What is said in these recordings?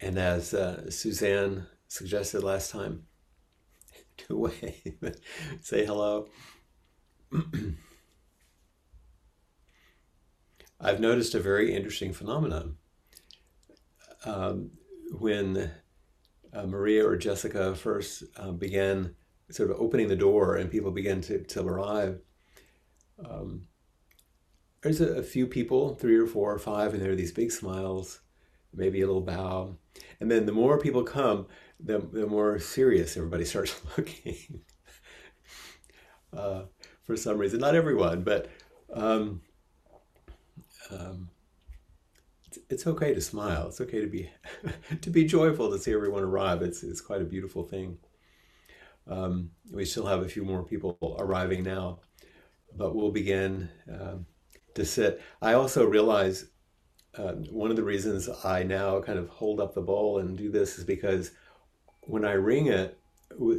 And as uh, Suzanne suggested last time, to wave, say hello. I've noticed a very interesting phenomenon. Um, when uh, Maria or Jessica first uh, began sort of opening the door and people began to, to arrive, um, there's a, a, few people, three or four or five, and there are these big smiles, maybe a little bow. And then the more people come, the, the more serious everybody starts looking. uh, for some reason, not everyone, but um, um, it's, it's okay to smile. It's okay to be to be joyful to see everyone arrive. It's it's quite a beautiful thing. Um, we still have a few more people arriving now, but we'll begin um, to sit. I also realize uh, one of the reasons I now kind of hold up the bowl and do this is because when I ring it,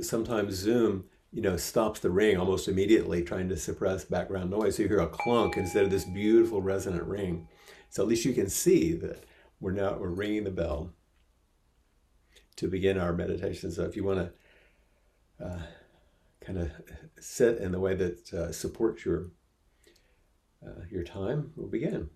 sometimes Zoom, you know, stops the ring almost immediately, trying to suppress background noise. So you hear a clunk instead of this beautiful resonant ring. So at least you can see that we're now we're ringing the bell to begin our meditation. So if you want to uh, kind of sit in the way that uh, supports your uh, your time, we'll begin.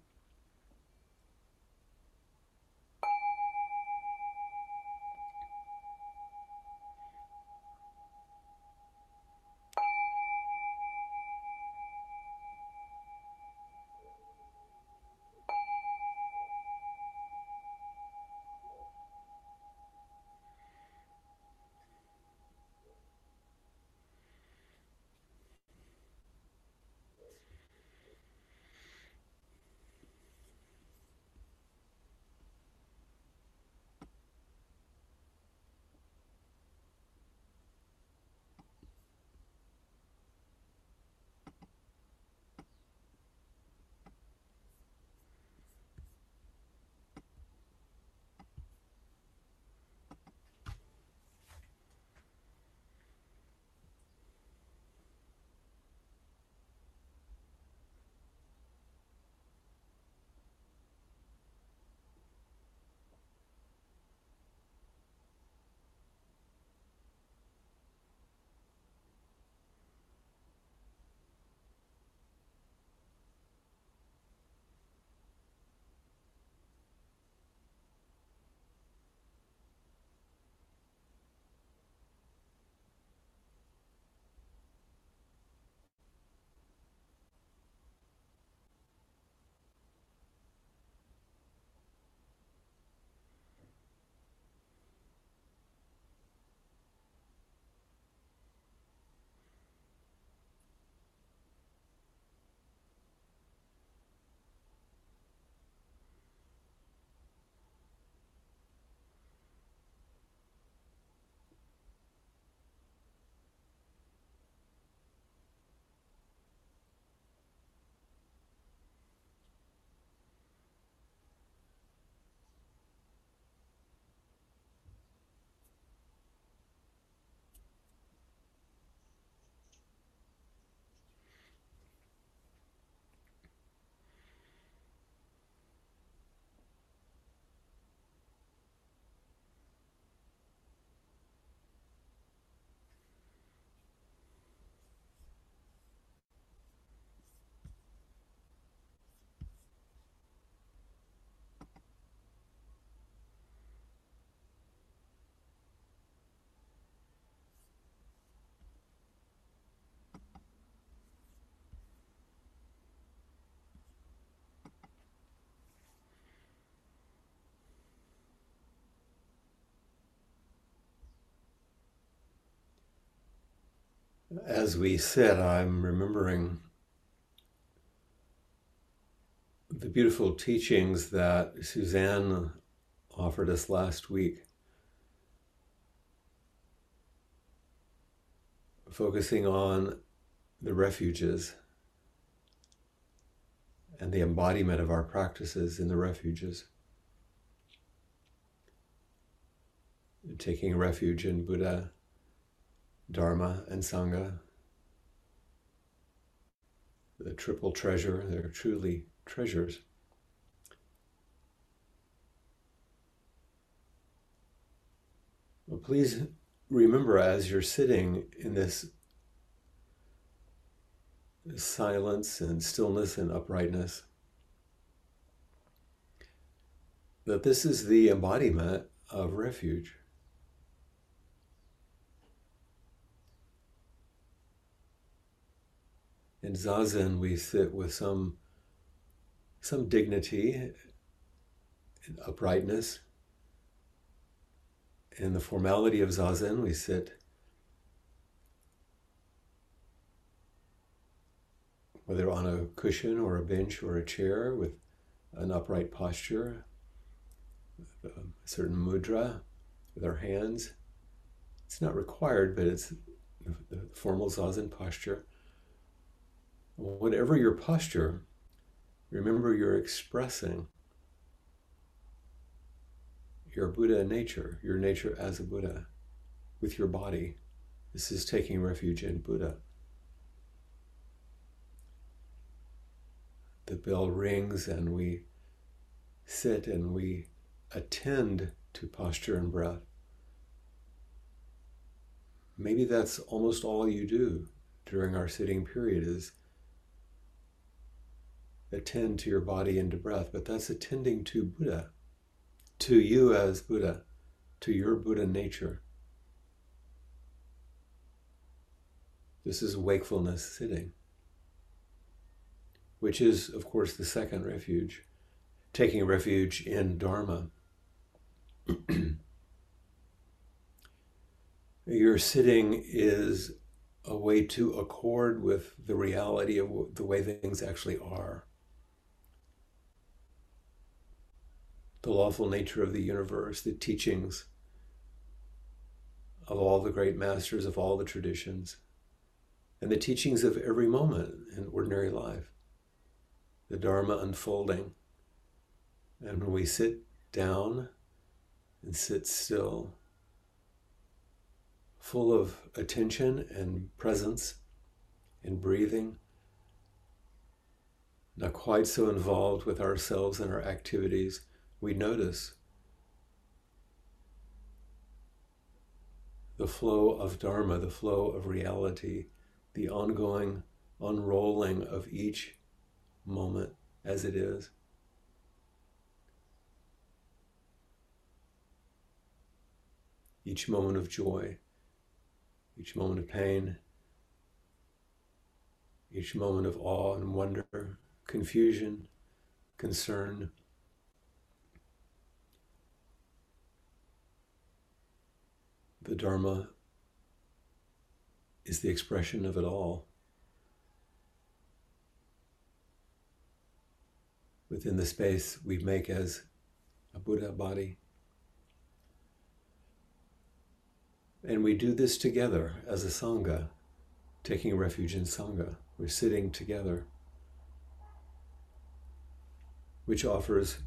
As we said, I'm remembering the beautiful teachings that Suzanne offered us last week, focusing on the refuges and the embodiment of our practices in the refuges. Taking refuge in Buddha, Dharma and Sangha, the triple treasure, they're truly treasures. Please remember as you're sitting in this silence and stillness and uprightness that this is the embodiment of refuge. In zazen, we sit with some some dignity and uprightness. In the formality of zazen, we sit whether on a cushion or a bench or a chair with an upright posture, um, a certain mudra with our hands. It's not required, but it's the formal zazen posture. Whatever your posture, remember you're expressing your Buddha nature, your nature as a Buddha, with your body. This is taking refuge in Buddha. The bell rings and we sit and we attend to posture and breath. Maybe that's almost all you do during our sitting period is attend to your body and to breath, but that's attending to Buddha, to you as Buddha, to your Buddha nature. This is wakefulness sitting, which is, of course, the second refuge, taking refuge in Dharma. your sitting is a way to accord with the reality of the way things actually are. The lawful nature of the universe, the teachings of all the great masters of all the traditions, and the teachings of every moment in ordinary life, the Dharma unfolding. And when we sit down and sit still, full of attention and presence and breathing, not quite so involved with ourselves and our activities we notice the flow of Dharma, the flow of reality, the ongoing unrolling of each moment as it is. Each moment of joy, each moment of pain, each moment of awe and wonder, confusion, concern. The Dharma is the expression of it all. Within the space we make as a Buddha body. And we do this together as a Sangha, taking refuge in Sangha. We're sitting together, which offers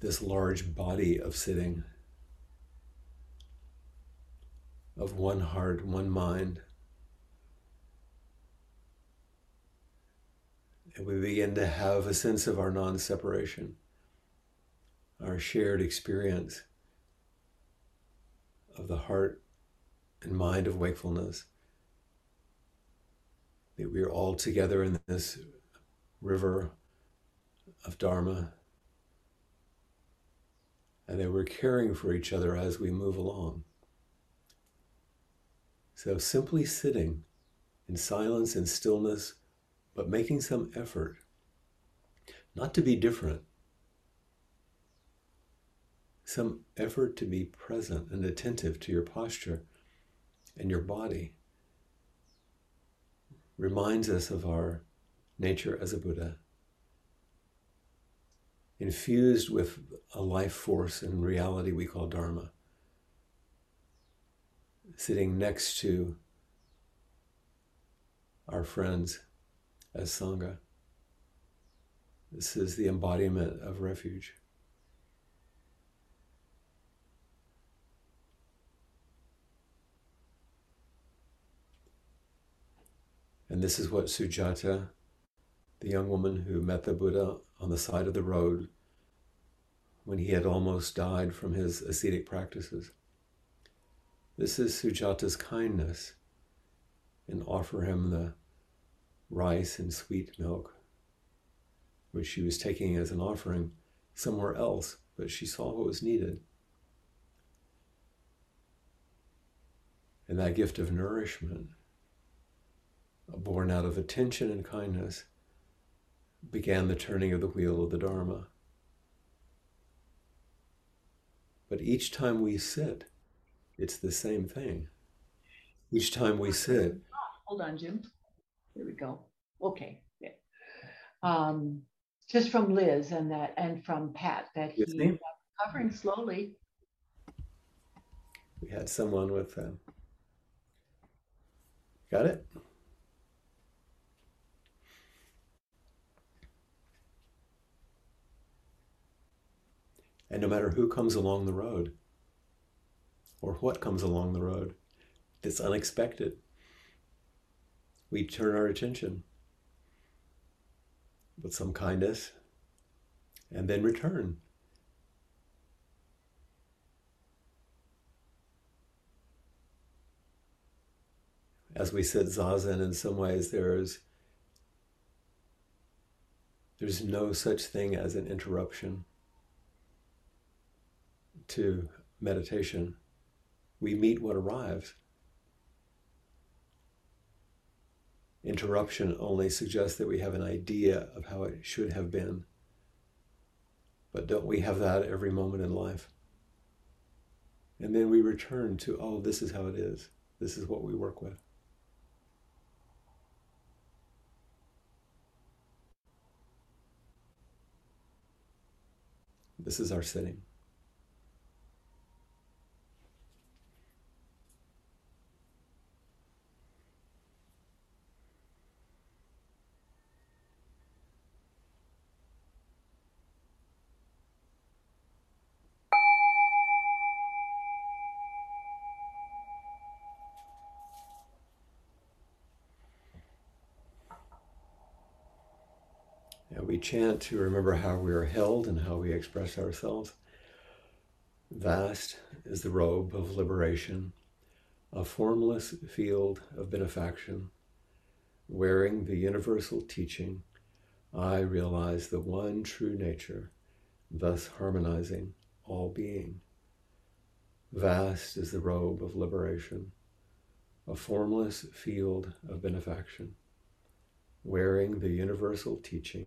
this large body of sitting of one heart, one mind. And we begin to have a sense of our non separation, our shared experience of the heart and mind of wakefulness. That we are all together in this river of Dharma, and that we're caring for each other as we move along. So simply sitting in silence and stillness, but making some effort not to be different, some effort to be present and attentive to your posture and your body reminds us of our nature as a Buddha, infused with a life force and reality we call Dharma sitting next to our friends as Sangha. This is the embodiment of refuge. And this is what Sujata, the young woman who met the Buddha on the side of the road, when he had almost died from his ascetic practices. This is Sujata's kindness and offer him the rice and sweet milk, which she was taking as an offering somewhere else, but she saw what was needed. And that gift of nourishment, uh, born out of attention and kindness, began the turning of the wheel of the Dharma. But each time we sit, it's the same thing. Each time we sit. Hold on, Jim. There we go. Okay. Yeah. Um, just from Liz and that, and from Pat, that he's recovering slowly. We had someone with. Uh, got it. And no matter who comes along the road or what comes along the road that's unexpected, we turn our attention with some kindness and then return. As we said, zazen, in some ways, there's there's no such thing as an interruption to meditation. We meet what arrives. Interruption only suggests that we have an idea of how it should have been. But don't we have that every moment in life? And then we return to, oh, this is how it is. This is what we work with. This is our sitting. we chant to remember how we are held and how we express ourselves. Vast is the robe of liberation, a formless field of benefaction. Wearing the universal teaching, I realize the one true nature, thus harmonizing all being. Vast is the robe of liberation, a formless field of benefaction. Wearing the universal teaching,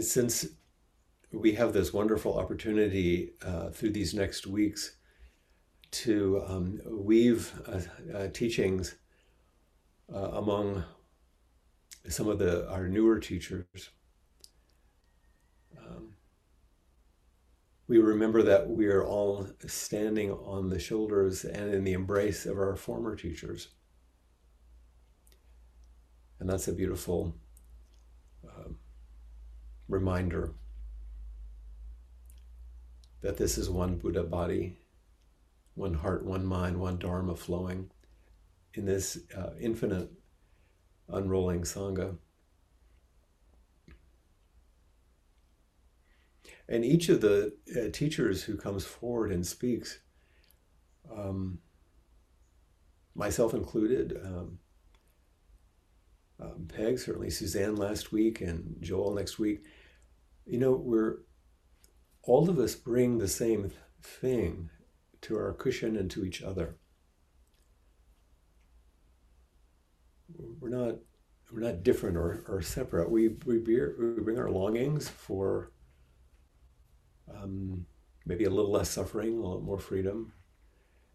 Since we have this wonderful opportunity uh, through these next weeks to um, weave uh, uh, teachings uh, among some of the our newer teachers. Um, we remember that we are all standing on the shoulders and in the embrace of our former teachers. And that's a beautiful um, reminder that this is one Buddha body, one heart, one mind, one Dharma flowing in this uh, infinite unrolling Sangha. And each of the uh, teachers who comes forward and speaks, um, myself included, um, um, Peg, certainly Suzanne last week, and Joel next week, you know, we're all of us bring the same thing to our cushion and to each other. We're not we're not different or, or separate. We we, bear, we bring our longings for um, maybe a little less suffering, a little more freedom.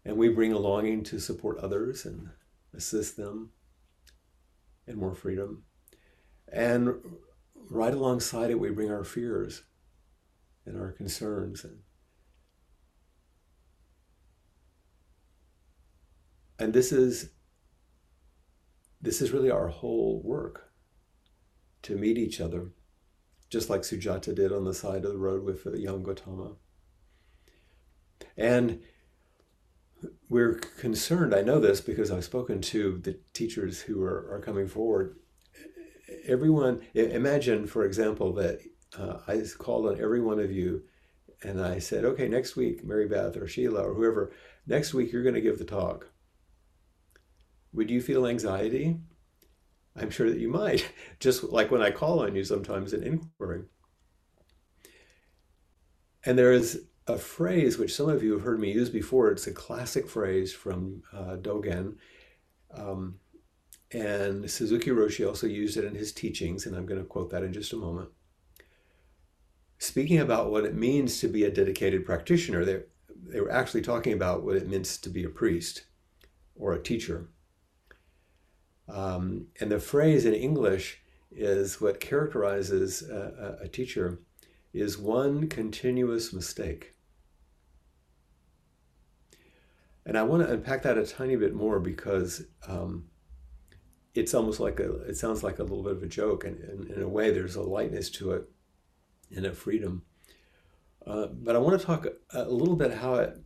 And we bring a longing to support others and assist them and more freedom. And right alongside it, we bring our fears and our concerns. And, and this is this is really our whole work to meet each other, just like Sujata did on the side of the road with the young Gautama. And we're concerned, I know this because I've spoken to the teachers who are, are coming forward. Everyone, imagine, for example, that uh, I called on every one of you and I said, okay, next week, Mary Beth or Sheila or whoever, next week you're going to give the talk. Would you feel anxiety? I'm sure that you might, just like when I call on you sometimes in inquiry. And there is a phrase which some of you have heard me use before. It's a classic phrase from uh, Dogen. Um, and Suzuki Roshi also used it in his teachings, and I'm going to quote that in just a moment. Speaking about what it means to be a dedicated practitioner, they, they were actually talking about what it means to be a priest or a teacher. Um, and the phrase in English is what characterizes a, a teacher is one continuous mistake. And I want to unpack that a tiny bit more because um, it's almost like a, it sounds like a little bit of a joke. And, and in a way, there's a lightness to it and a freedom. Uh, but I want to talk a, a little bit how it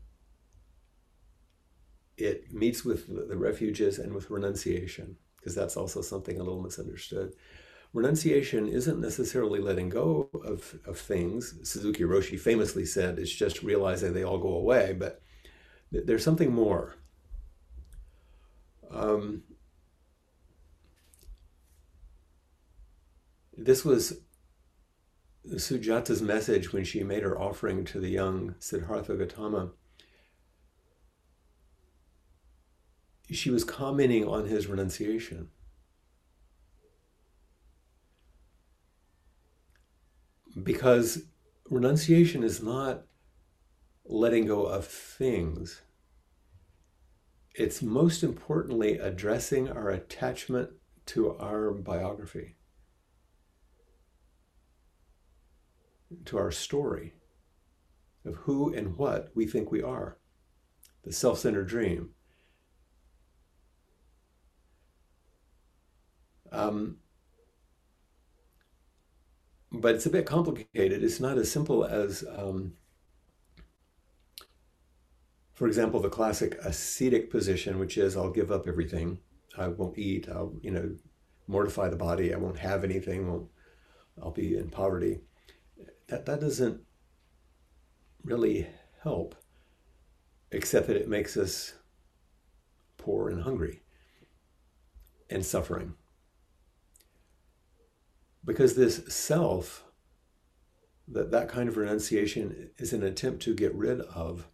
it meets with the refuges and with renunciation because that's also something a little misunderstood. Renunciation isn't necessarily letting go of, of things. Suzuki Roshi famously said it's just realizing they all go away, but th- there's something more. Um, this was Sujata's message when she made her offering to the young Siddhartha Gautama. She was commenting on his renunciation. Because renunciation is not letting go of things. It's most importantly addressing our attachment to our biography, to our story of who and what we think we are, the self centered dream. Um, but it's a bit complicated. It's not as simple as, um, for example, the classic ascetic position, which is I'll give up everything. I won't eat. I'll, you know, mortify the body. I won't have anything. Won't. I'll be in poverty. That that doesn't really help, except that it makes us poor and hungry and suffering. Because this self, that, that kind of renunciation is an attempt to get rid of,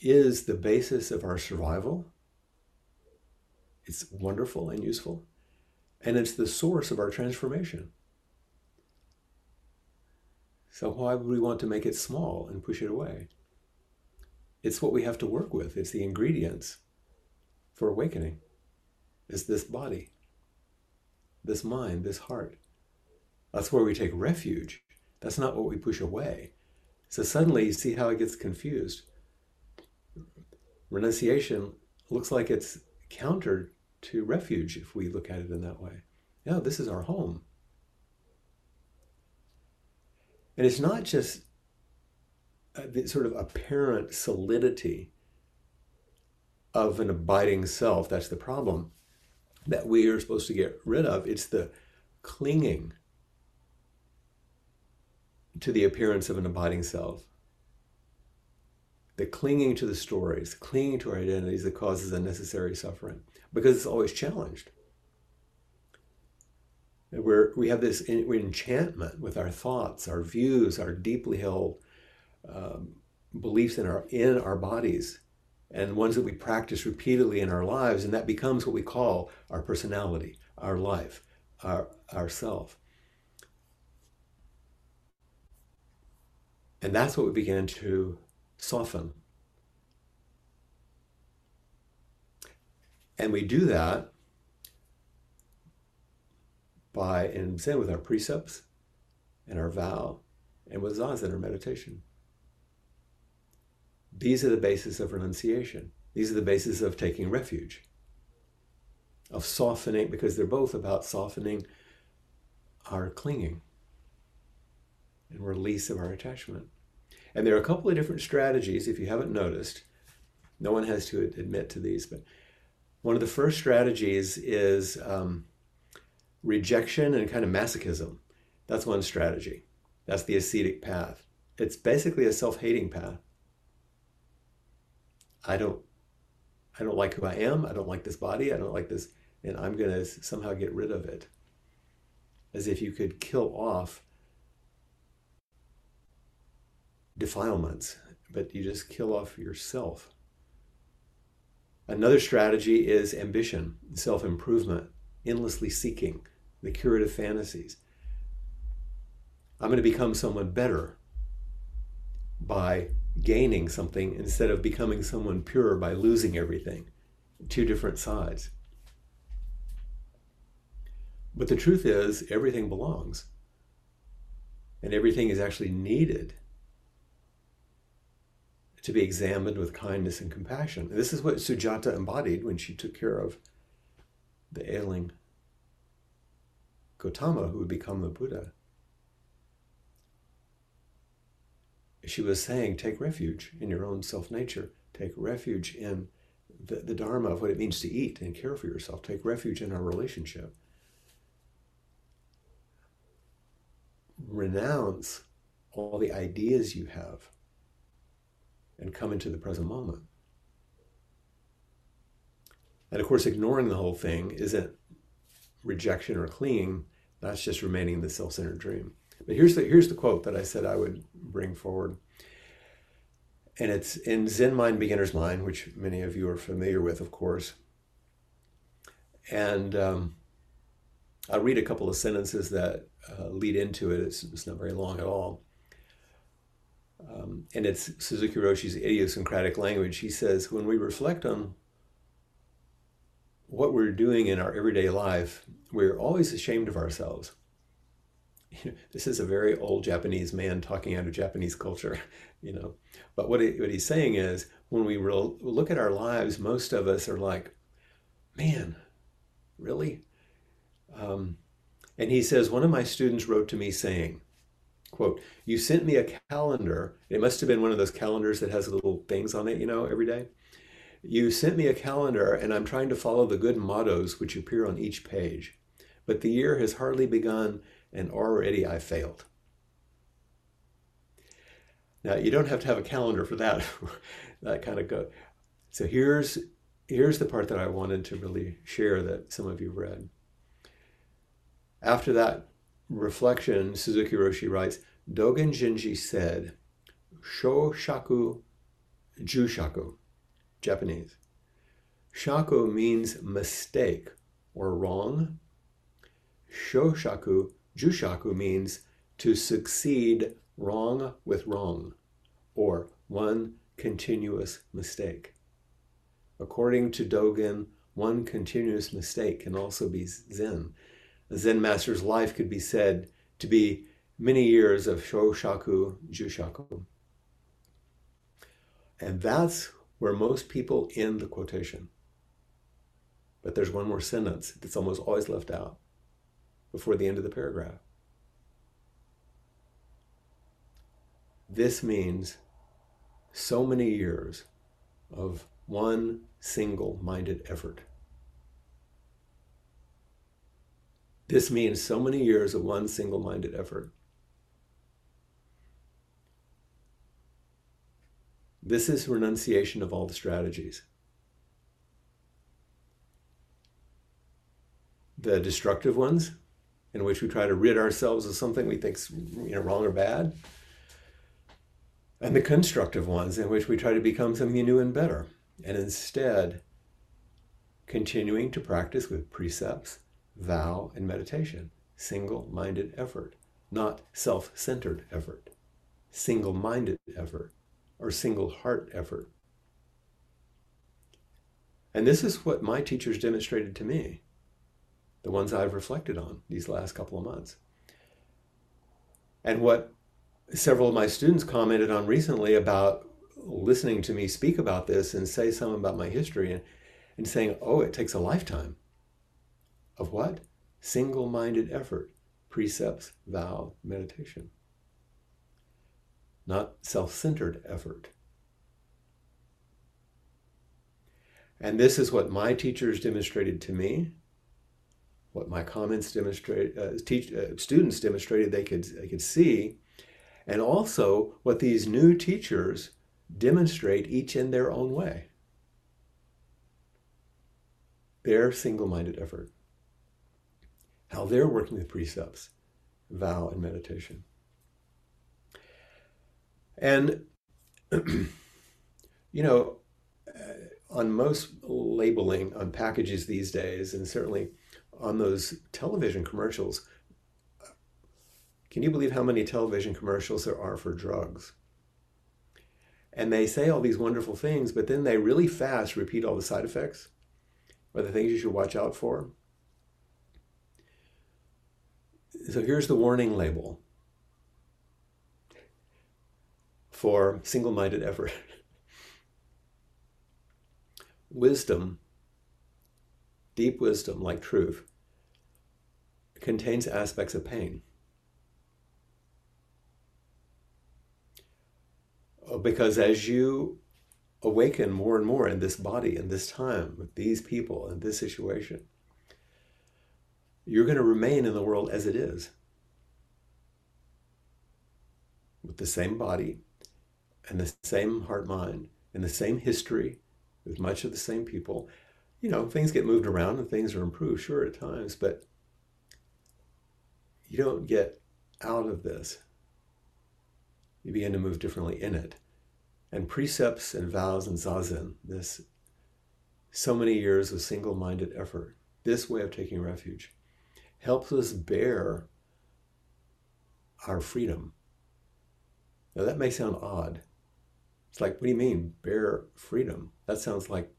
is the basis of our survival. It's wonderful and useful. And it's the source of our transformation. So, why would we want to make it small and push it away? It's what we have to work with, it's the ingredients for awakening, is this body this mind, this heart. That's where we take refuge. That's not what we push away. So suddenly you see how it gets confused. Renunciation looks like it's counter to refuge if we look at it in that way. No, this is our home. And it's not just uh, the sort of apparent solidity of an abiding self that's the problem that we are supposed to get rid of. It's the clinging to the appearance of an abiding self. The clinging to the stories, clinging to our identities that causes unnecessary suffering because it's always challenged. Where we have this enchantment with our thoughts, our views, our deeply held um, beliefs in our in our bodies and ones that we practice repeatedly in our lives, and that becomes what we call our personality, our life, our, our self. And that's what we began to soften. And we do that by in Zen with our precepts and our vow and with Zazen our meditation. These are the basis of renunciation. These are the basis of taking refuge, of softening, because they're both about softening our clinging and release of our attachment. And there are a couple of different strategies, if you haven't noticed. No one has to admit to these, but one of the first strategies is um, rejection and kind of masochism. That's one strategy. That's the ascetic path. It's basically a self-hating path. I don't I don't like who I am. I don't like this body. I don't like this and I'm going to somehow get rid of it. As if you could kill off defilements, but you just kill off yourself. Another strategy is ambition, self improvement, endlessly seeking the curative fantasies. I'm going to become someone better by gaining something instead of becoming someone pure by losing everything. Two different sides. But the truth is, everything belongs. And everything is actually needed to be examined with kindness and compassion. And this is what Sujata embodied when she took care of the ailing Gautama, who would become the Buddha. She was saying, take refuge in your own self nature, take refuge in the, the Dharma of what it means to eat and care for yourself, take refuge in our relationship. Renounce all the ideas you have and come into the present moment. And of course, ignoring the whole thing isn't rejection or clinging, that's just remaining in the self centered dream. But here's the, here's the quote that I said I would bring forward. And it's in Zen Mind, Beginner's Mind, which many of you are familiar with, of course. And um, I'll read a couple of sentences that uh, lead into it. It's, it's, not very long at all. Um, and it's Suzuki Roshi's idiosyncratic language. He says, when we reflect on what we're doing in our everyday life, we're always ashamed of ourselves. this is a very old Japanese man talking out of Japanese culture, you know. But what, he, what he's saying is, when we look at our lives, most of us are like, man, really? Um, and he says, one of my students wrote to me saying, quote, you sent me a calendar. It must have been one of those calendars that has little things on it, you know, every day. You sent me a calendar, and I'm trying to follow the good mottos which appear on each page. But the year has hardly begun, and already I failed. Now, you don't have to have a calendar for that. that kind of go. So here's here's the part that I wanted to really share that some of you read. After that reflection, Suzuki Roshi writes, Dogen Zenji said, Shoshaku Jushaku Japanese. Shaku means mistake or wrong. Shoshaku, Jushaku means to succeed wrong with wrong or one continuous mistake. According to Dogen, one continuous mistake can also be Zen. A Zen master's life could be said to be many years of Shoshaku, Jushaku. And that's where most people end the quotation. But there's one more sentence that's almost always left out before the end of the paragraph. This means so many years of one single minded effort. This means so many years of one single minded effort. This is renunciation of all the strategies. The destructive ones, in which we try to rid ourselves of something we think's you know, wrong or bad, and the constructive ones, in which we try to become something new and better, and instead continuing to practice with precepts, vow, and meditation, single minded effort, not self centered effort. single minded effort or single heart effort. And this is what my teachers demonstrated to me, the ones I've reflected on these last couple of months. And what several of my students commented on recently about listening to me speak about this and say something about my history and, and saying, oh, it takes a lifetime of what? Single minded effort, precepts, vow, meditation. Not self centered effort. And this is what my teachers demonstrated to me, what my comments demonstrate, uh, teach, uh, students demonstrated they could, they could see, and also what these new teachers demonstrate each in their own way. Their single minded effort, how they're working with precepts, vow, and meditation. And, you know, on most labeling on packages these days, and certainly on those television commercials, can you believe how many television commercials there are for drugs? And they say all these wonderful things, but then they really fast repeat all the side effects or the things you should watch out for. So here's the warning label for single minded effort. wisdom, deep wisdom like truth, contains aspects of pain. Uh, because as you awaken more and more in this body, in this time, with these people, in this situation, you're going to remain in the world as it is. With the same body and the same heart mind and the same history with much of the same people. You know, things get moved around and things are improved, sure, at times, but you don't get out of this. You begin to move differently in it. And precepts and vows and zazen, this so many years of single minded effort, this way of taking refuge, helps us bear our freedom. Now, that may sound odd, it's like, what do you mean, bear freedom? That sounds like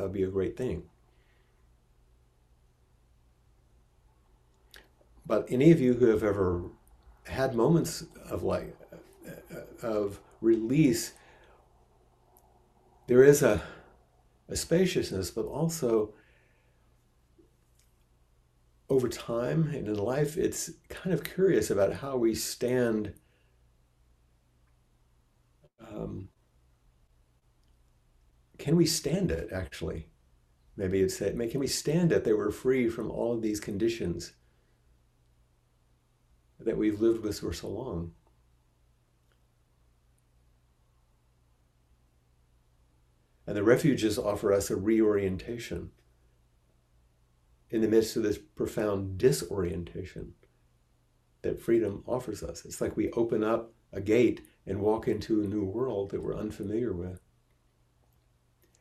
that would be a great thing. But any of you who have ever had moments of like of release, there is a, a spaciousness, but also over time and in life, it's kind of curious about how we stand um, can we stand it actually? Maybe it's that, can we stand it that we're free from all of these conditions that we've lived with for so long? And the refuges offer us a reorientation in the midst of this profound disorientation that freedom offers us. It's like we open up a gate and walk into a new world that we're unfamiliar with.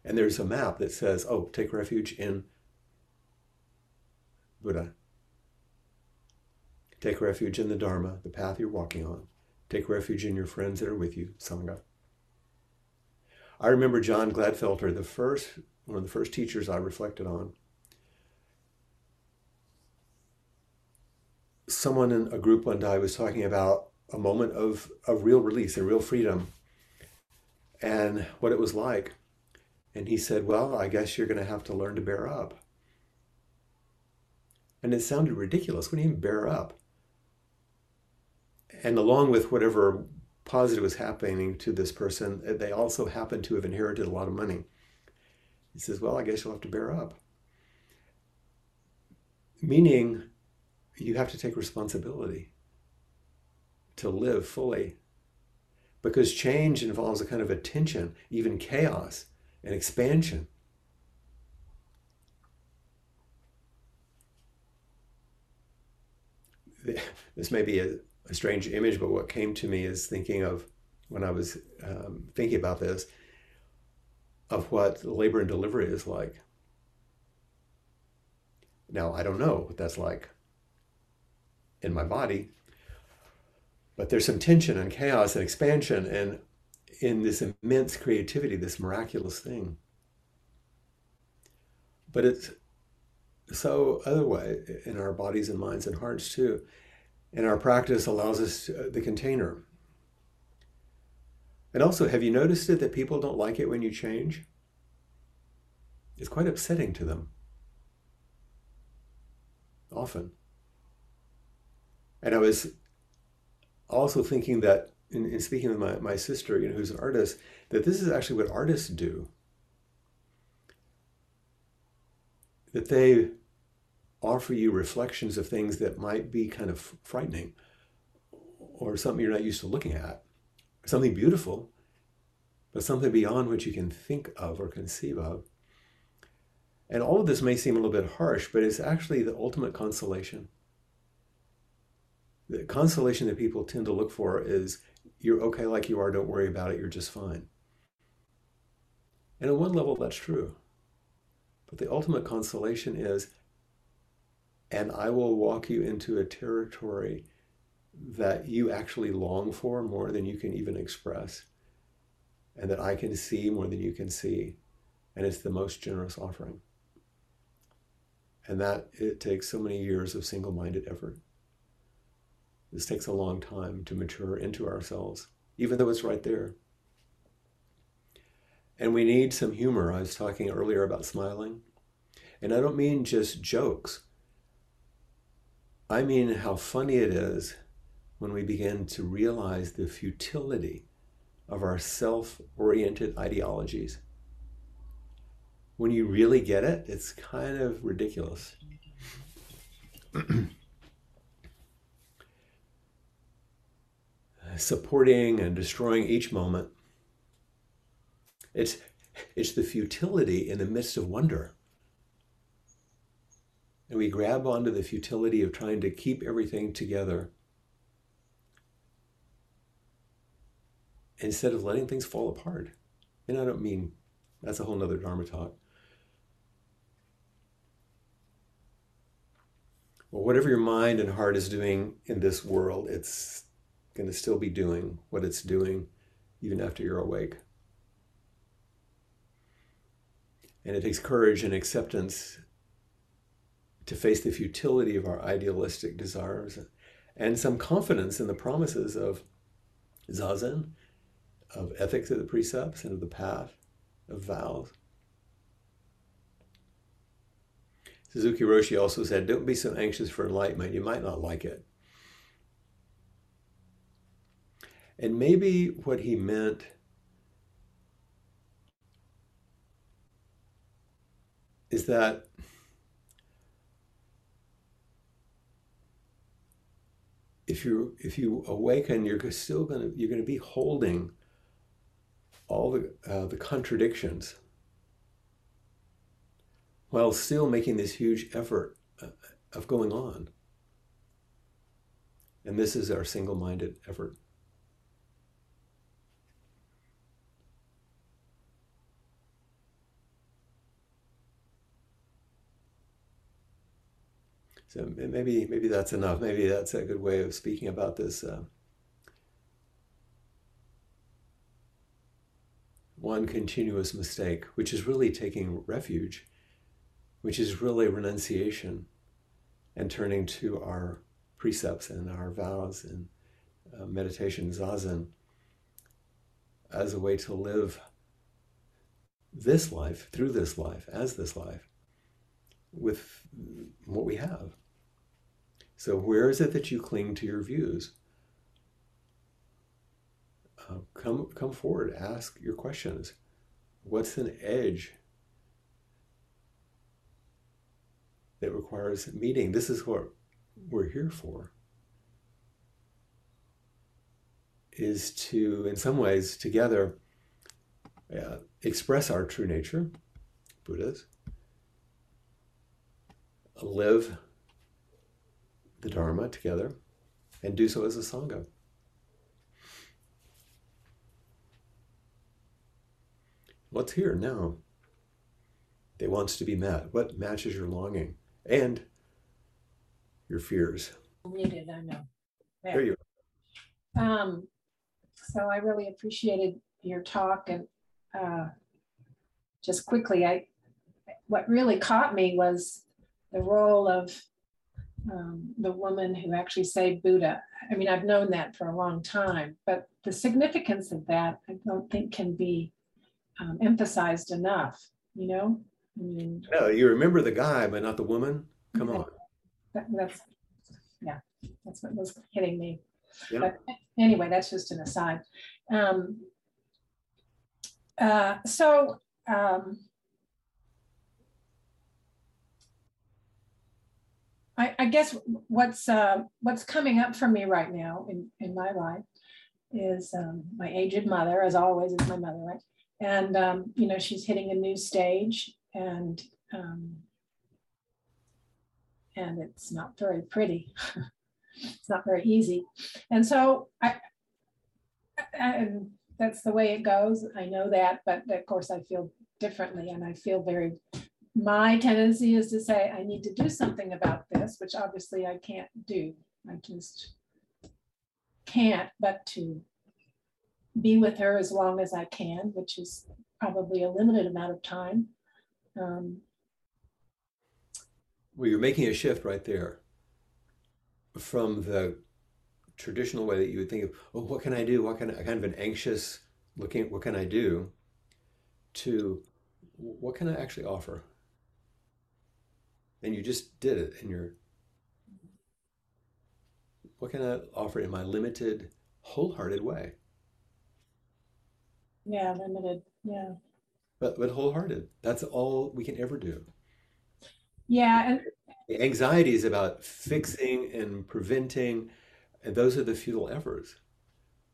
And there's a map that says, oh, take refuge in Buddha. Take refuge in the Dharma, the path you're walking on. Take refuge in your friends that are with you, Sangha. I remember John Gladfelter, the first, one of the first teachers I reflected on. Someone in a group one day was talking about a moment of, of real release and real freedom and what it was like. And he said, Well, I guess you're going to have to learn to bear up. And it sounded ridiculous. What do you mean bear up? And along with whatever positive was happening to this person, eh, they also happened to have inherited a lot of money. He says, Well, I guess you'll have to bear up. Meaning, you have to take responsibility to live fully. Because change involves a kind of a tension, even chaos and expansion. This may be a, a strange image, but what came to me is thinking of when I was um, thinking about this, of what labor and delivery is like. Now, I don't know what that's like in my body, But there's some tension and chaos and expansion and in this immense creativity, this miraculous thing. But it's so other way in our bodies and minds and hearts too. And our practice allows us to, uh, the container. And also, have you noticed it that people don't like it when you change? It's quite upsetting to them. Often. And I was also thinking that in, in speaking with my, my sister, you know, who's an artist, that this is actually what artists do. That they offer you reflections of things that might be kind of frightening or something you're not used to looking at, something beautiful, but something beyond what you can think of or conceive of. And all of this may seem a little bit harsh, but it's actually the ultimate consolation. The consolation that people tend to look for is you're okay like you are, don't worry about it, you're just fine. And on one level, that's true. But the ultimate consolation is, and I will walk you into a territory that you actually long for more than you can even express, and that I can see more than you can see. And it's the most generous offering. And that it takes so many years of single minded effort. This takes a long time to mature into ourselves, even though it's right there. And we need some humor. I was talking earlier about smiling. And I don't mean just jokes. I mean how funny it is when we begin to realize the futility of our self oriented ideologies. When you really get it, it's kind of ridiculous. supporting and destroying each moment. It's, it's the futility in the midst of wonder. And we grab onto the futility of trying to keep everything together instead of letting things fall apart. And I don't mean that's a whole nother Dharma talk. Well, whatever your mind and heart is doing in this world, it's going to still be doing what it's doing even after you're awake. And it takes courage and acceptance to face the futility of our idealistic desires and some confidence in the promises of zazen, of ethics of the precepts and of the path, of vows. Suzuki Roshi also said, Don't be so anxious for enlightenment, you might not like it. And maybe what he meant is that if you if you awaken, you're still gonna you're gonna be holding all the uh, the contradictions while still making this huge effort uh, of going on. And this is our single-minded effort. So maybe maybe that's enough. Maybe that's a good way of speaking about this. Uh, one continuous mistake, which is really taking refuge, which is really renunciation and turning to our precepts and our vows and uh, meditation, zazen, as a way to live this life, through this life, as this life, with what we have. So, where is it that you cling to your views? Uh, come, come forward, ask your questions. What's an edge that requires meeting? This is what we're here for. Is to, in some ways, together uh, express our true nature, Buddhas, live the Dharma together and do so as a Sangha. What's here now that wants to be met? What matches your longing and your fears? Muted, I know. There, there you are. Um, so I really appreciated your talk and uh, just quickly, I what really caught me was the role of um, the woman who actually saved Buddha. I mean, I've known that for a long time, but the significance of that I don't think can be um, emphasized enough. You know, I mean, no, you remember the guy, but not the woman. Come on. That, that's yeah, that's what was hitting me. Yeah. But anyway, that's just an aside. Um, uh, so um, I, I, guess what's uh, what's coming up for me right now in, in my life is um, my aged mother, as always, is my mother, right? And um, you know, she's hitting a new stage, and um, and it's not very pretty. it's not very easy, and so I, and that's the way it goes. I know that, but of course I feel differently and I feel very, my tendency is to say, I need to do something about this, which obviously I can't do. I just can't, but to be with her as long as I can, which is probably a limited amount of time. Um, well, you're making a shift right there from the traditional way that you would think of, oh, what can I do? What can I, kind of an anxious looking at what can I do to what can I actually offer? And you just did it and you're what can I offer in my limited, wholehearted way? Yeah, limited. Yeah. But but wholehearted. That's all we can ever do. Yeah. And the anxiety is about fixing and preventing and those are the futile efforts.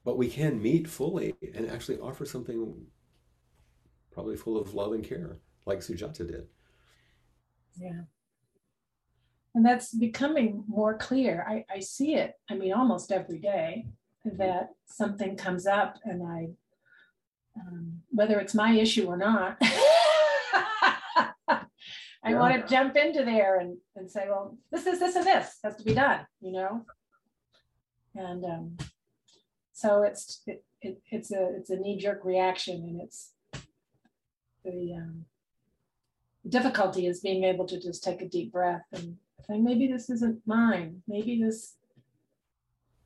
But we can meet fully and actually offer something probably full of love and care, like Sujata did. Yeah. And that's becoming more clear. I, I see it, I mean, almost every day that something comes up and I, um, whether it's my issue or not, I yeah. want to jump into there and, and say, well, this is this and this has to be done, you know? and um, so it's it, it, it's a it's a knee jerk reaction, and it's the um, difficulty is being able to just take a deep breath and say, maybe this isn't mine. Maybe this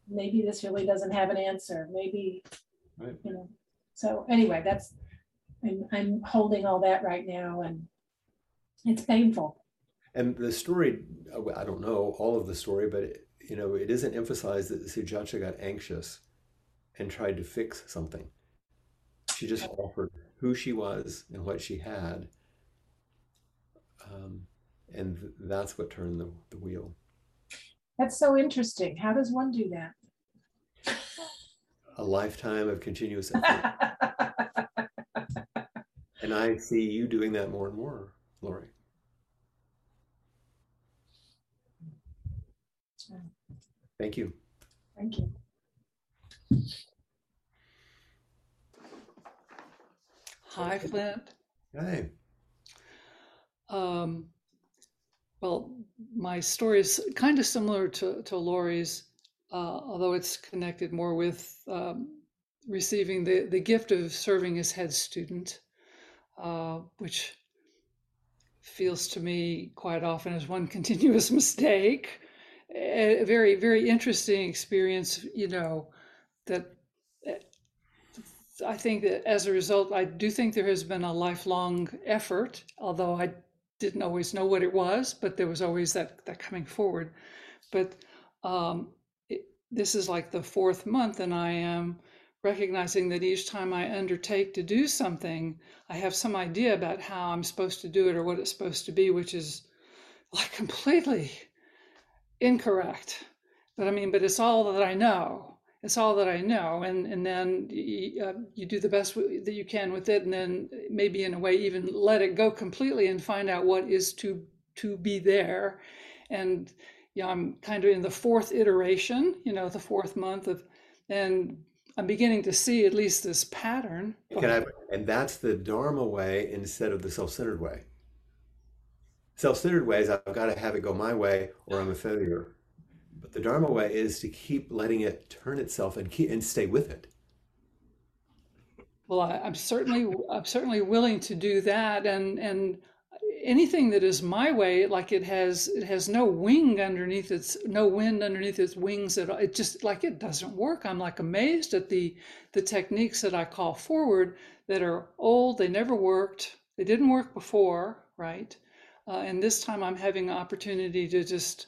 maybe this really doesn't have an answer. Maybe right. you know. So anyway, that's I'm I'm holding all that right now, and it's painful. And the story, I don't know all of the story, but it, you know, it isn't emphasized that Sujata got anxious and tried to fix something. She just offered who she was and what she had. Um, and that's what turned the, the wheel. That's so interesting. How does one do that? A lifetime of continuous effort. and I see you doing that more and more, Lori. Thank you. Thank you. Hi, Flint. Hi. Um, well, my story is kind of similar to, to Lori's, uh, although it's connected more with um, receiving the, the gift of serving as head student, uh, which feels to me quite often as one continuous mistake. A very very interesting experience you know that eh, i think that as a result i do think there has been a lifelong effort although i didn't always know what it was but there was always that that coming forward but um, it, this is like the fourth month and i am recognizing that each time i undertake to do something i have some idea about how i'm supposed to do it or what it's supposed to be which is like completely incorrect. But I mean, but it's all that I know. It's all that I know, and and then you, uh, you do the best that you can with it, and then maybe in a way even let it go completely and find out what is to to be there. And yeah, I'm kind of in the fourth iteration, you know, the fourth month of, and I'm beginning to see at least this pattern. I, and that's the Dharma way instead of the self-centered way self-centered ways i've got to have it go my way or i'm a failure But the Dharma way is to keep letting it turn itself and keep and stay with it. Well, I, I'm certainly I'm certainly willing to do that, and and anything that is my way, like it has it has no wing underneath its no wind underneath its wings at all. It just like it doesn't work. I'm like amazed at the the techniques that I call forward that are old. They never worked. They didn't work before, right? Uh, and this time I'm having an opportunity to just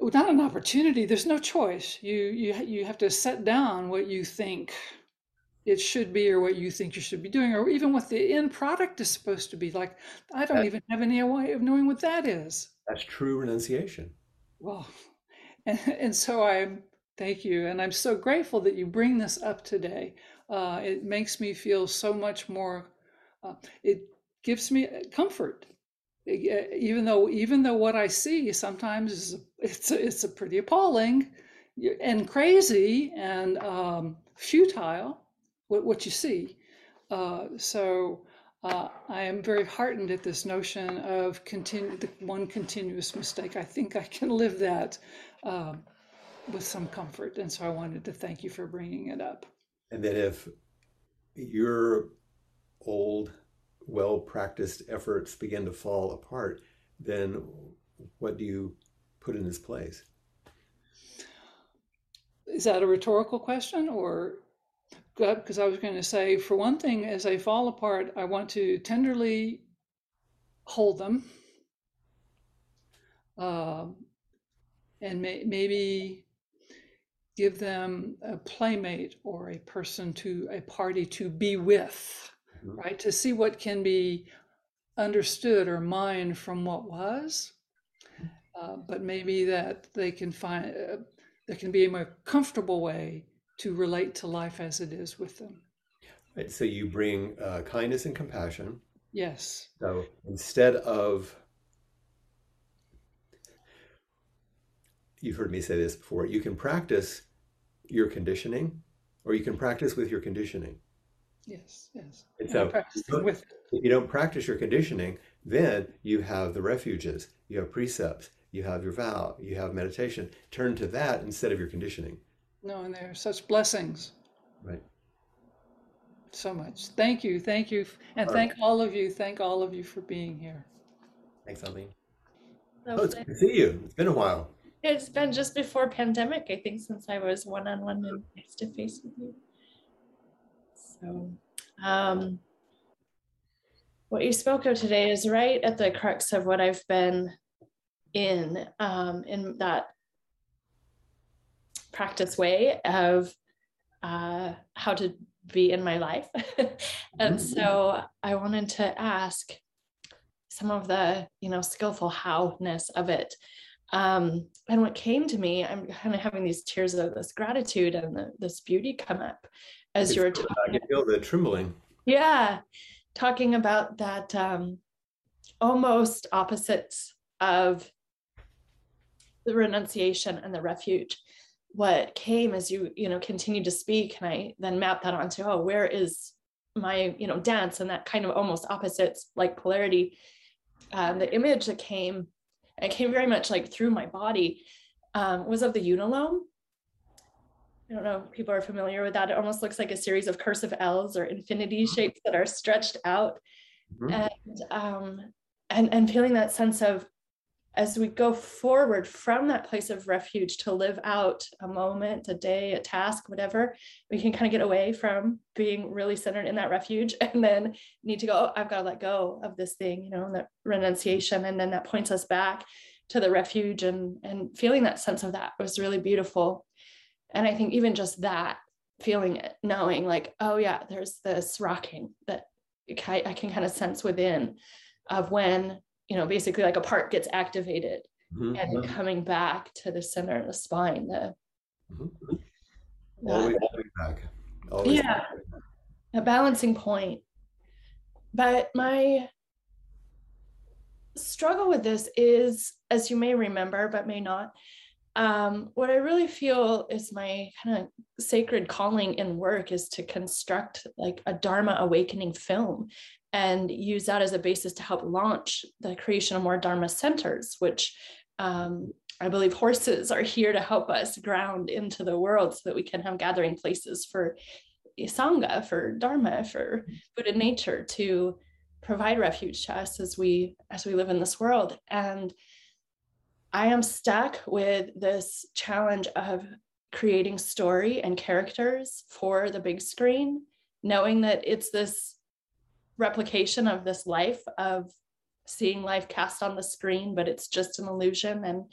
not an opportunity. There's no choice. You you you have to set down what you think it should be or what you think you should be doing or even what the end product is supposed to be like i don't even have any way of knowing what that is that's true renunciation well and, and so i'm thank you and i'm so grateful that you bring this up today uh, it makes me feel so much more uh, it gives me comfort even though even though what i see sometimes is it's it's a pretty appalling and crazy and um, futile what, what you see. Uh, so uh, I am very heartened at this notion of continue the one continuous mistake. I think I can live that um, with some comfort, and so I wanted to thank you for bringing it up. And that if your old, well practiced efforts begin to fall apart, then what do you put in his place? Is that a rhetorical question or? because I was going to say, for one thing, as they fall apart, I want to tenderly hold them uh, and may, maybe give them a playmate or a person to a party to be with, mm-hmm. right? To see what can be understood or mined from what was. Uh, but maybe that they can find, uh, there can be a more comfortable way to relate to life as it is with them. Right. So you bring uh, kindness and compassion. Yes. So instead of, you've heard me say this before, you can practice your conditioning or you can practice with your conditioning. Yes, yes. And so if you don't practice your conditioning, then you have the refuges, you have precepts, you have your vow, you have meditation. Turn to that instead of your conditioning. No, and they're such blessings. Right. So much. Thank you. Thank you. And all thank right. all of you. Thank all of you for being here. Thanks, Eileen. Oh, it's good to see you. It's been a while. It's been just before pandemic, I think, since I was one on one and face to face with you. So, um, what you spoke of today is right at the crux of what I've been in, um, in that practice way of uh, how to be in my life. and mm-hmm. so I wanted to ask some of the, you know, skillful howness of it. Um, and what came to me, I'm kind of having these tears of this gratitude and the, this beauty come up as it's you were talking. I can feel the trembling. Yeah, talking about that um, almost opposites of the renunciation and the refuge. What came as you you know continued to speak and i then mapped that onto oh where is my you know dance? And that kind of almost opposites like polarity. Um, the image that came and came very much like through my body um, was of the unalome. I don't know if people are familiar with that. It almost looks like a series of cursive l's or infinity mm-hmm. shapes that are stretched out. Mm-hmm. and um, and and feeling that sense of as we go forward from that place of refuge to live out a moment, a day, a task, whatever, we can kind of get away from being really centered in that refuge and then need to go, oh, I've got to let go of this thing, you know, that renunciation. And then that points us back to the refuge and, and feeling that sense of that was really beautiful. And I think even just that feeling it, knowing like, oh yeah, there's this rocking that I can kind of sense within of when you know, basically like a part gets activated mm-hmm. and mm-hmm. coming back to the center of the spine. The, mm-hmm. Always back. Always yeah, back. a balancing point. But my struggle with this is, as you may remember, but may not, um, what I really feel is my kind of sacred calling in work is to construct like a Dharma awakening film and use that as a basis to help launch the creation of more Dharma centers, which um, I believe horses are here to help us ground into the world so that we can have gathering places for Sangha, for Dharma, for Buddha nature to provide refuge to us as we as we live in this world. And I am stuck with this challenge of creating story and characters for the big screen, knowing that it's this replication of this life of seeing life cast on the screen, but it's just an illusion. And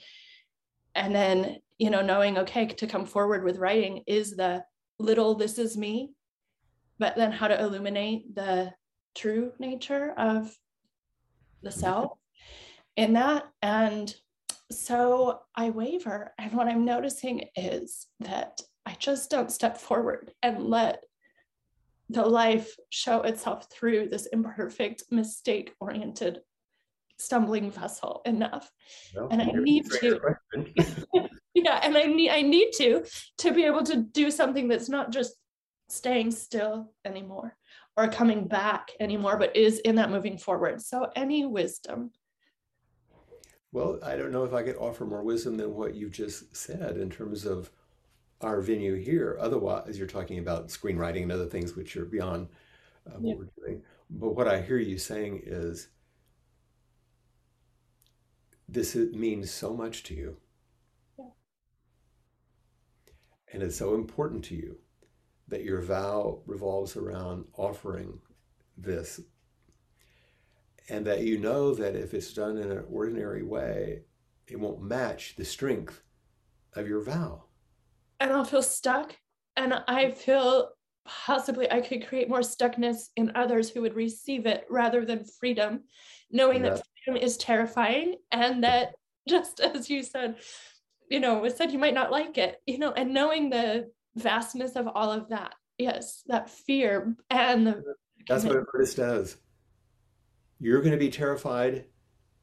and then, you know, knowing, okay, to come forward with writing is the little this is me, but then how to illuminate the true nature of the self in that. And so I waver. And what I'm noticing is that I just don't step forward and let the life show itself through this imperfect, mistake oriented, stumbling vessel enough. Well, and I need to. yeah, and I need I need to to be able to do something that's not just staying still anymore or coming back anymore, but is in that moving forward. So any wisdom well, I don't know if I could offer more wisdom than what you just said in terms of our venue here. Otherwise, you're talking about screenwriting and other things which are beyond uh, what yeah. we're doing. But what I hear you saying is this means so much to you. Yeah. And it's so important to you that your vow revolves around offering this and that you know that if it's done in an ordinary way, it won't match the strength of your vow. And I'll feel stuck. And I feel possibly I could create more stuckness in others who would receive it rather than freedom, knowing yeah. that freedom is terrifying and that just as you said, you know, it said you might not like it, you know, and knowing the vastness of all of that. Yes, that fear and the that's what an artist does you're going to be terrified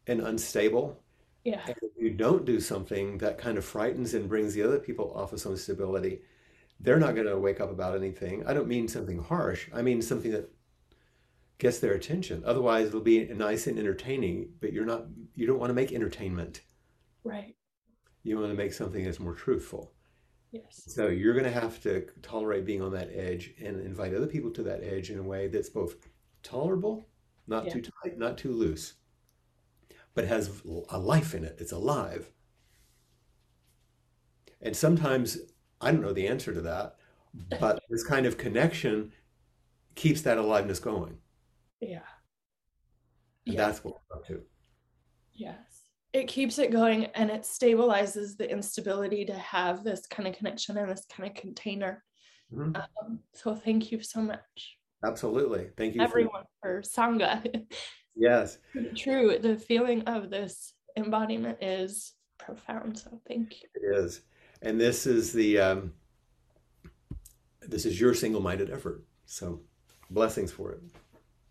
and unstable. Yeah. And if you don't do something that kind of frightens and brings the other people off of some stability, they're not going to wake up about anything. I don't mean something harsh. I mean something that gets their attention. Otherwise, it'll be nice and entertaining, but you're not. You don't want to make entertainment. Right. You want to make something that's more truthful. Yes. So you're going to have to tolerate being on that edge and invite other people to that edge in a way that's both tolerable not yeah. too tight, not too loose, but has a life in it. It's alive. And sometimes I don't know the answer to that, but this kind of connection keeps that aliveness going. Yeah. And yeah. that's what we're up to. Yes. It keeps it going and it stabilizes the instability to have this kind of connection and this kind of container. Mm-hmm. Um, so thank you so much. Absolutely. Thank you. Everyone for, for Sangha. Yes. True. The feeling of this embodiment is profound. So thank you. It is. And this is the um, this is your single-minded effort. So blessings for it.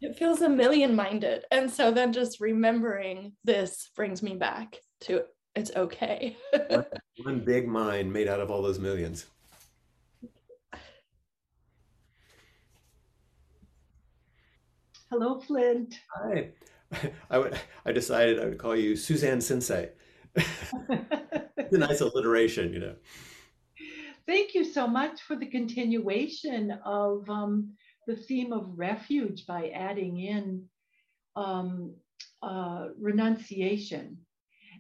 It feels a million minded. And so then just remembering this brings me back to it's okay. one, one big mind made out of all those millions. Hello, Flint. Hi. I, would, I decided I would call you Suzanne Sensei. It's a nice alliteration, you know. Thank you so much for the continuation of um, the theme of refuge by adding in um, uh, renunciation.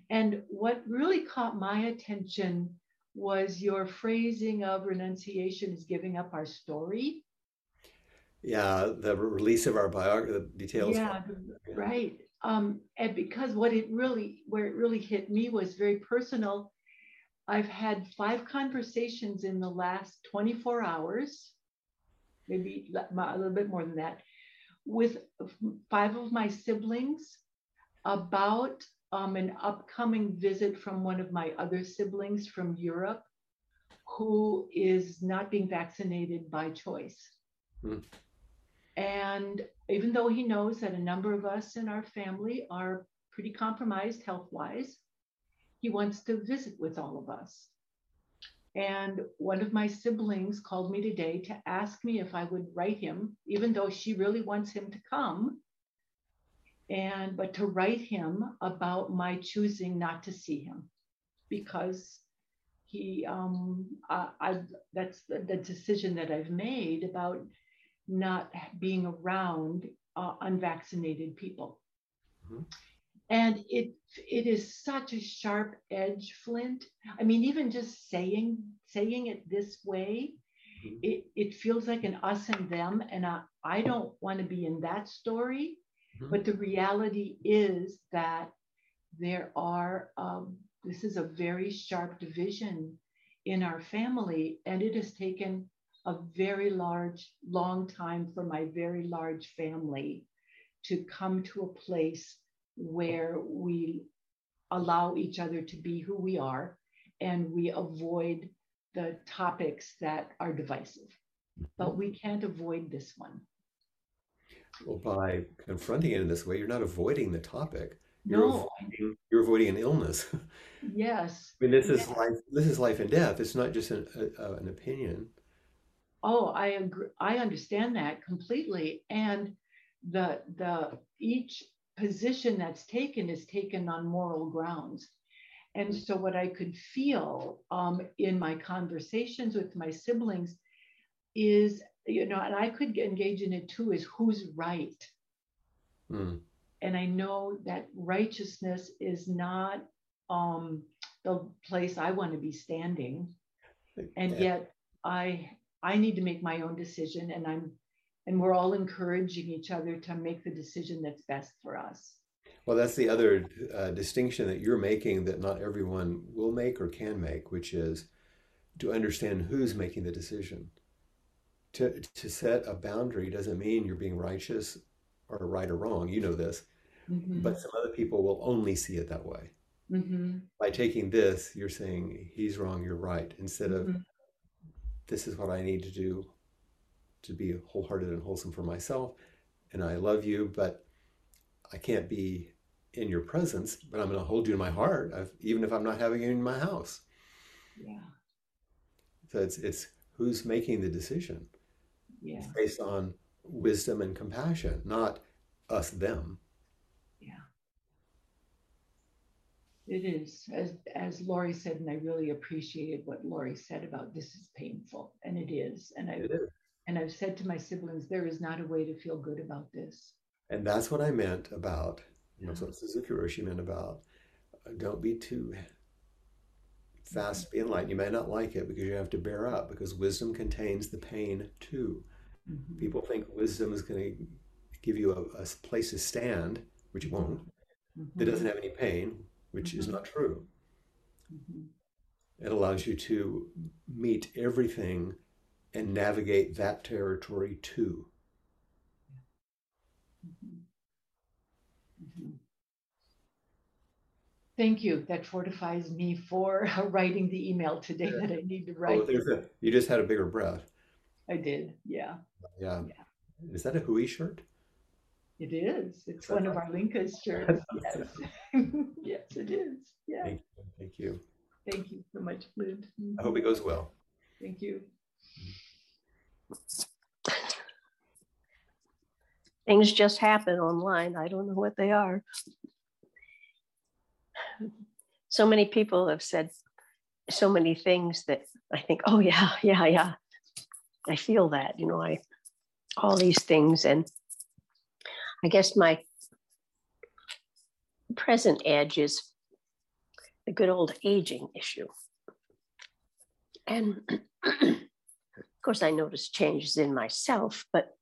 And what really caught my attention was your phrasing of renunciation is giving up our story yeah the release of our biography the details yeah, yeah. right um and because what it really where it really hit me was very personal i've had five conversations in the last 24 hours maybe a little bit more than that with five of my siblings about um, an upcoming visit from one of my other siblings from europe who is not being vaccinated by choice hmm. And even though he knows that a number of us in our family are pretty compromised health wise, he wants to visit with all of us. And one of my siblings called me today to ask me if I would write him, even though she really wants him to come, and but to write him about my choosing not to see him. because he um I, I that's the, the decision that I've made about not being around uh, unvaccinated people. Mhm. And it it is such a sharp edge, Flint. I mean, even just saying saying it this way, Mhm. it, it feels like an us and them. And I, I don't want to be in that story. Mhm. But the reality is that there are um, this is a very sharp division in our family, and it has taken a very large, long time for my very large family to come to a place where we allow each other to be who we are and we avoid the topics that are divisive. But we can't avoid this one. Well, by confronting it in this way, you're not avoiding the topic. You're No, avoiding, you're avoiding an illness. Yes. I mean, this is Yes. life. This is life and death. It's not just an, a, a- an opinion. Oh, I agree. I understand that completely. And the the each position that's taken is taken on moral grounds. And so what I could feel um, in my conversations with my siblings is, you know, and I could engage in it too, is who's right. Hmm. And I know that righteousness is not um, the place I want to be standing and Yeah. yet i i need to make my own decision and i'm and we're all encouraging each other to make the decision that's best for us Well, that's the other uh, distinction that you're making that not everyone will make or can make, which is to understand who's making the decision. To, to set a boundary doesn't mean you're being righteous or right or wrong. You know this, Mhm, but some other people will only see it that way. mhm, By taking this, you're saying he's wrong, you're right, instead of mhm. This is what I need to do to be wholehearted and wholesome for myself. And I love you, but I can't be in your presence, but I'm going to hold you in my heart, I've, even if I'm not having you in my house. yeah So it's, it's who's making the decision. yeah It's based on wisdom and compassion, not us, them. It is. As as lori said and i really appreciated what Lori said about this is painful and it is and i and i've said to my siblings there is not a way to feel good about this. And that's what I meant about, you know, so Suzuki Roshi meant about uh, don't be too fast to be enlightened. You may not like it because you have to bear up because wisdom contains the pain too. Mhm, People think wisdom is going to give you a, a place to stand, which it won't, mhm, that doesn't have any pain, which is Mhm. not true. mhm. It allows you to meet everything and navigate that territory too. Mhm. Mhm. Thank you. That fortifies me for writing the email today that I need to Oh, write. there's a, you just had a bigger breath. I did. Yeah, Yeah. Yeah. Is that a Hui shirt? It is. It's one of our Linka's shirts. Yes. yes, it is. Yeah. Thank you. Thank you. Thank you so much, Flint. I hope it goes well. Thank you. Things just happen online. I don't know what they are. So many people have said so many things that I think, oh, yeah, yeah, yeah. I feel that, you know, I, all these things. And I guess my present edge is the good old aging issue. And of course, I notice changes in myself, but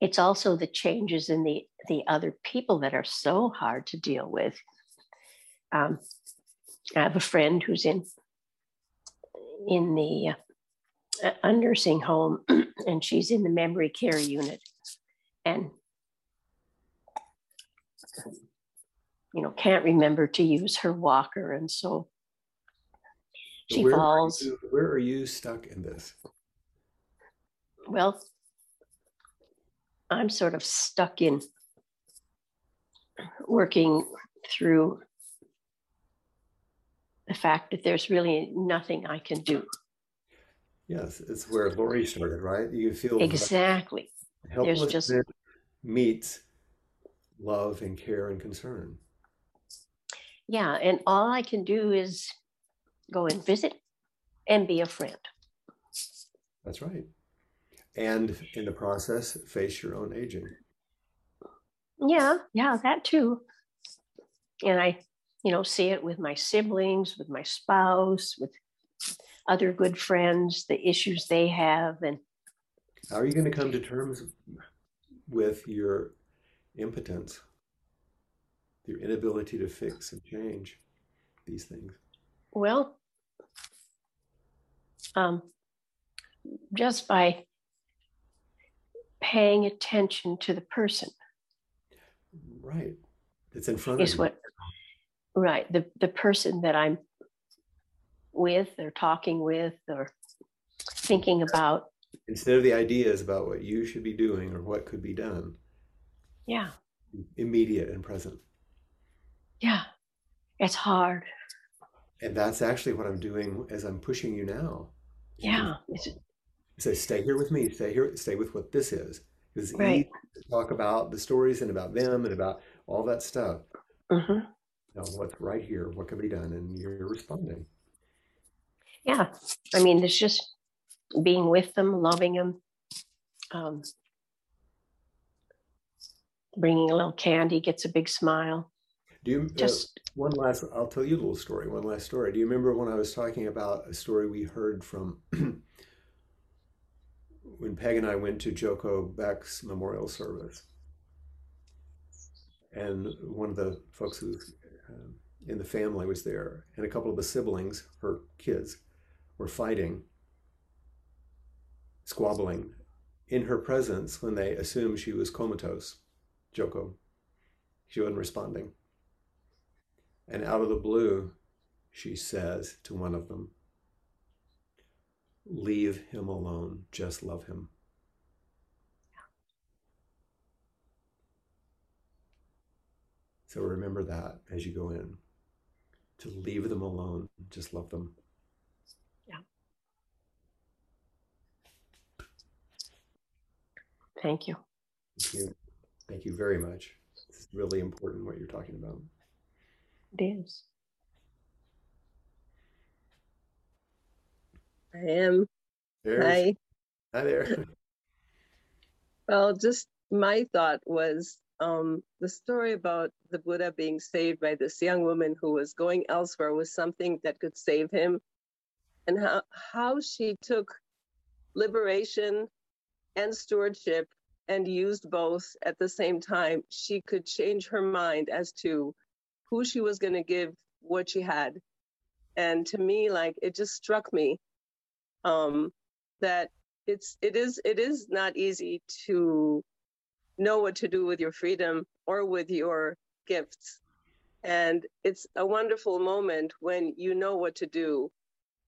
it's also the changes in the the other people that are so hard to deal with. Um, I have a friend who's in in the uh, a nursing home, and she's in the memory care unit, and you know can't remember to use her walker, and so she where are falls. you- where are you stuck in this? Well, I'm sort of stuck in working through the fact that there's really nothing I can do. Yes, it's where Lori started, right? You feel Exactly. Helplessness just- meets love and care and concern. Yeah, and all I can do is go and visit and be a friend. That's right. And in the process, face your own aging. Yeah, yeah, that too. And I, you know, see it with my siblings, with my spouse, with other good friends, the issues they have. And how are you going to come to terms with your impotence, your inability to fix and change these things? Well, um, just by paying attention to the person. Right. It's in front is of you. what right. The the person that I'm with or talking with or thinking about. Instead of the ideas about what you should be doing or what could be done. Yeah. Immediate and present. Yeah. It's hard. And that's actually what I'm doing as I'm pushing you now. Yeah. Say, stay here with me. Stay here. Stay with what this is. Because it's right. easy to talk about the stories and about them and about all that stuff. Mm-hmm. Know, what's right here? What can be done? And you're responding. Yeah. I mean, it's just being with them, loving them, um, bringing a little candy gets a big smile. Do you just uh, one last? I'll tell you a little story. One last story. Do you remember when I was talking about a story we heard from when Peg and I went to Joko Beck's memorial service, and one of the folks who uh, in the family was there, and a couple of the siblings, her kids, were fighting, squabbling in her presence when they assumed she was comatose. Joko, she wasn't responding. And out of the blue, she says to one of them, Leave him alone, just love him. So remember that as you go in to leave them alone, just love them. Yeah. Thank you. Thank you. Thank you very much. It's really important what you're talking about. It is. I am. There's, Hi. Hi there. Well, just my thought was um, the story about the Buddha being saved by this young woman who was going elsewhere with something that could save him, and how how she took liberation and stewardship and used both at the same time. She could change her mind as to who she was going to give what she had, and to me, like it just struck me um, that it's it is it is not easy to know what to do with your freedom or with your gifts. And it's a wonderful moment when you know what to do.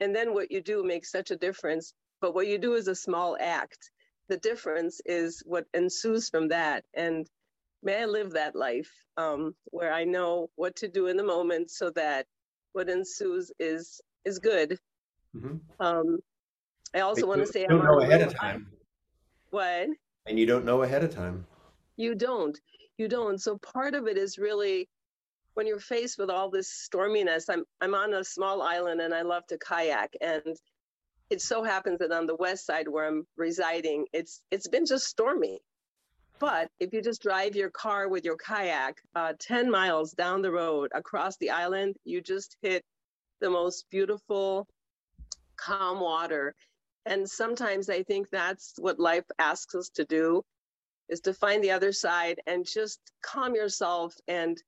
And then what you do makes such a difference but what you do is a small act the difference is what ensues from that and may i live that life um, where i know what to do in the moment so that what ensues is is good mm-hmm. um, I also want to say don't know ahead of time. What? And you don't know ahead of time. You don't. You don't. So part of it is really when you're faced with all this storminess. I'm I'm on a small island and I love to kayak and it so happens that on the west side where I'm residing, it's it's been just stormy. But if you just drive your car with your kayak uh, 10 miles down the road across the island, you just hit the most beautiful, calm water and sometimes I think that's what life asks us to do is to find the other side and just calm yourself and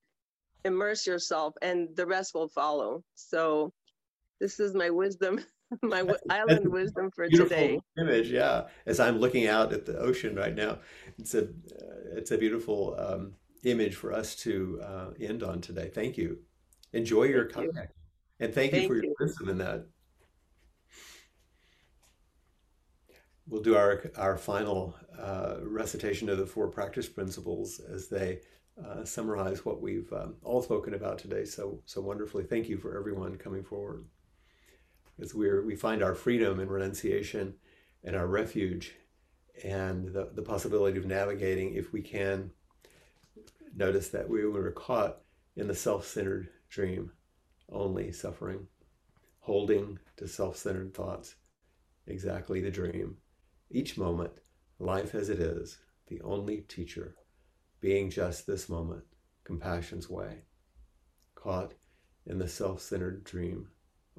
immerse yourself and the rest will follow. So this is my wisdom, my island wisdom for beautiful today. Image, yeah. As I'm looking out at the ocean right now, it's a uh, it's a beautiful um, image for us to uh, end on today. Thank you. Enjoy your thank kayak, you. and thank, thank you for you. your wisdom in that. we'll do our, our final uh, recitation of the four practice principles as they uh, summarize what we've um, all spoken about today so so wonderfully. Thank you for everyone coming forward. As we're we find our freedom and renunciation and our refuge and the, the possibility of navigating if we can notice that we were caught in the self-centered dream, only suffering. Holding to self centered thoughts, exactly the dream. Each moment, life as it is, the only teacher, being just this moment, compassion's way. Caught in the self centered dream,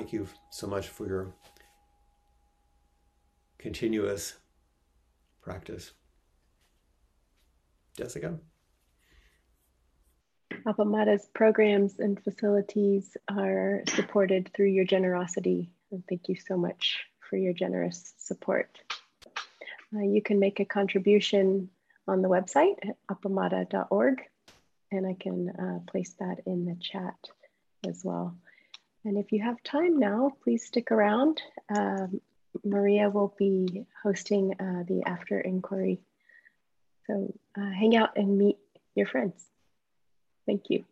Thank you so much for your continuous practice. Jessica? Appamada's programs and facilities are supported through your generosity. And thank you so much for your generous support. Uh, you can make a contribution on the website at appamada.org, and I can uh, place that in the chat as well. And if you have time now, please stick around. Um, Maria will be hosting uh, the after inquiry. So uh, hang out and meet your friends. Thank you.